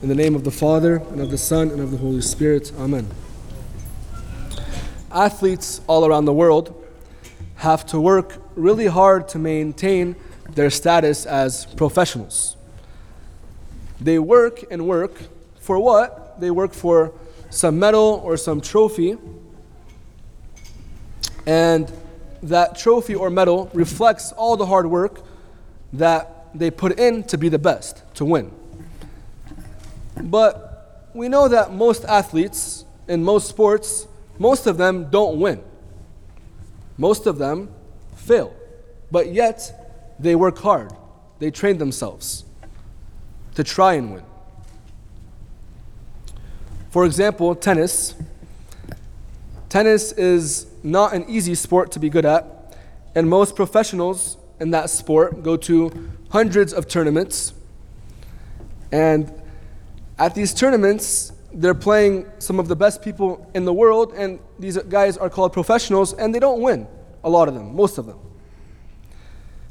In the name of the Father, and of the Son, and of the Holy Spirit. Amen. Athletes all around the world have to work really hard to maintain their status as professionals. They work and work for what? They work for some medal or some trophy. And that trophy or medal reflects all the hard work that they put in to be the best, to win. But we know that most athletes in most sports, most of them don't win. Most of them fail. But yet, they work hard. They train themselves to try and win. For example, tennis. Tennis is not an easy sport to be good at, and most professionals in that sport go to hundreds of tournaments. And at these tournaments, they're playing some of the best people in the world, and these guys are called professionals, and they don't win, a lot of them, most of them.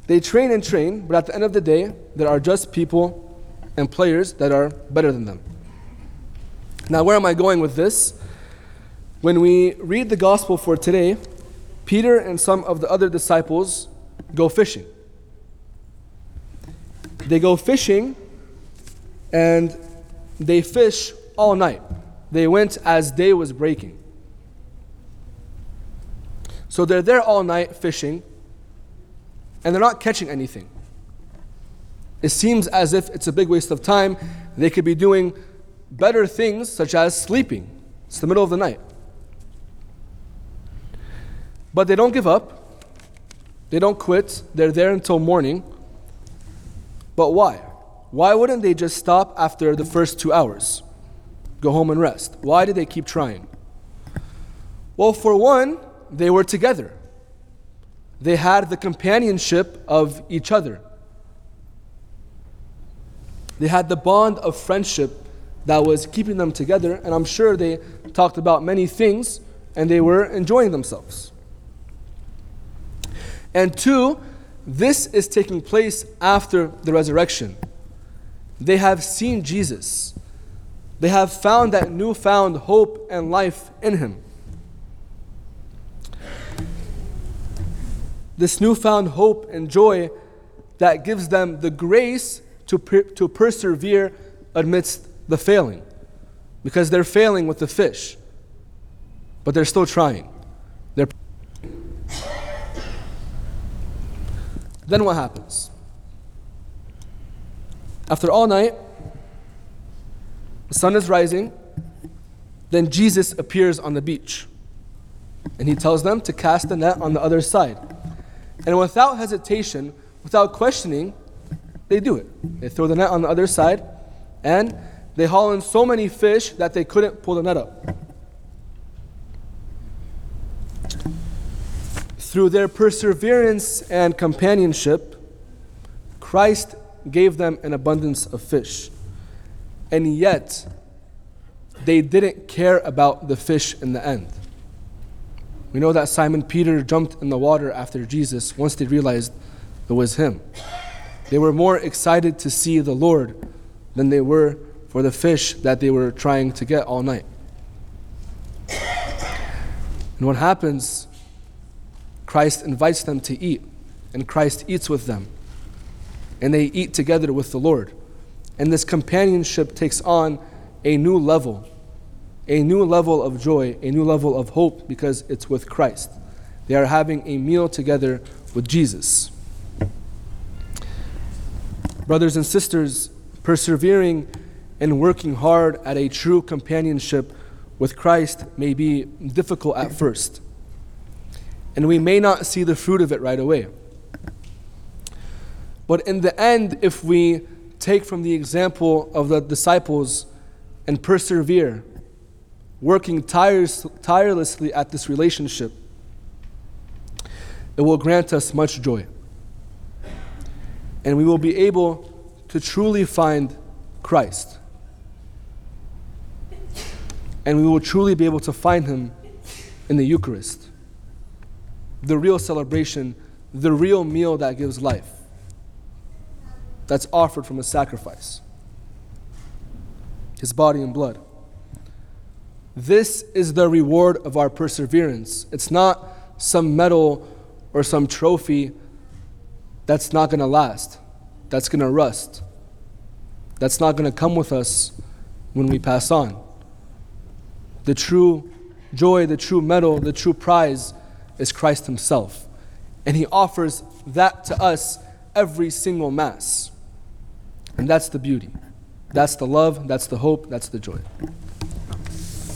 They train and train, but at the end of the day, there are just people and players that are better than them. Now, where am I going with this? When we read the gospel for today, Peter and some of the other disciples go fishing. They go fishing and they fish all night. They went as day was breaking. So they're there all night fishing and they're not catching anything. It seems as if it's a big waste of time. They could be doing better things, such as sleeping. It's the middle of the night. But they don't give up, they don't quit. They're there until morning. But why? Why wouldn't they just stop after the first two hours? Go home and rest. Why did they keep trying? Well, for one, they were together. They had the companionship of each other. They had the bond of friendship that was keeping them together, and I'm sure they talked about many things and they were enjoying themselves. And two, this is taking place after the resurrection. They have seen Jesus. They have found that newfound hope and life in him. This newfound hope and joy that gives them the grace to, per- to persevere amidst the failing. Because they're failing with the fish, but they're still trying. They're Then what happens? After all night, the sun is rising, then Jesus appears on the beach. And he tells them to cast the net on the other side. And without hesitation, without questioning, they do it. They throw the net on the other side, and they haul in so many fish that they couldn't pull the net up. Through their perseverance and companionship, Christ gave them an abundance of fish. And yet, they didn't care about the fish in the end. We know that Simon Peter jumped in the water after Jesus once they realized it was him. They were more excited to see the Lord than they were for the fish that they were trying to get all night. And what happens Christ invites them to eat, and Christ eats with them. And they eat together with the Lord. And this companionship takes on a new level, a new level of joy, a new level of hope because it's with Christ. They are having a meal together with Jesus. Brothers and sisters, persevering and working hard at a true companionship with Christ may be difficult at first and we may not see the fruit of it right away. But in the end, if we take from the example of the disciples and persevere, working tires, tirelessly at this relationship, it will grant us much joy. And we will be able to truly find Christ. And we will truly be able to find Him in the Eucharist the real celebration, the real meal that gives life, that's offered from a sacrifice. his body and blood. This is the reward of our perseverance. It's not some medal or some trophy that's not going to last, that's going to rust, that's not going to come with us when we pass on. The true joy, the true medal, the true prize is Christ Himself. And He offers that to us every single Mass. And that's the beauty. That's the love, that's the hope, that's the joy.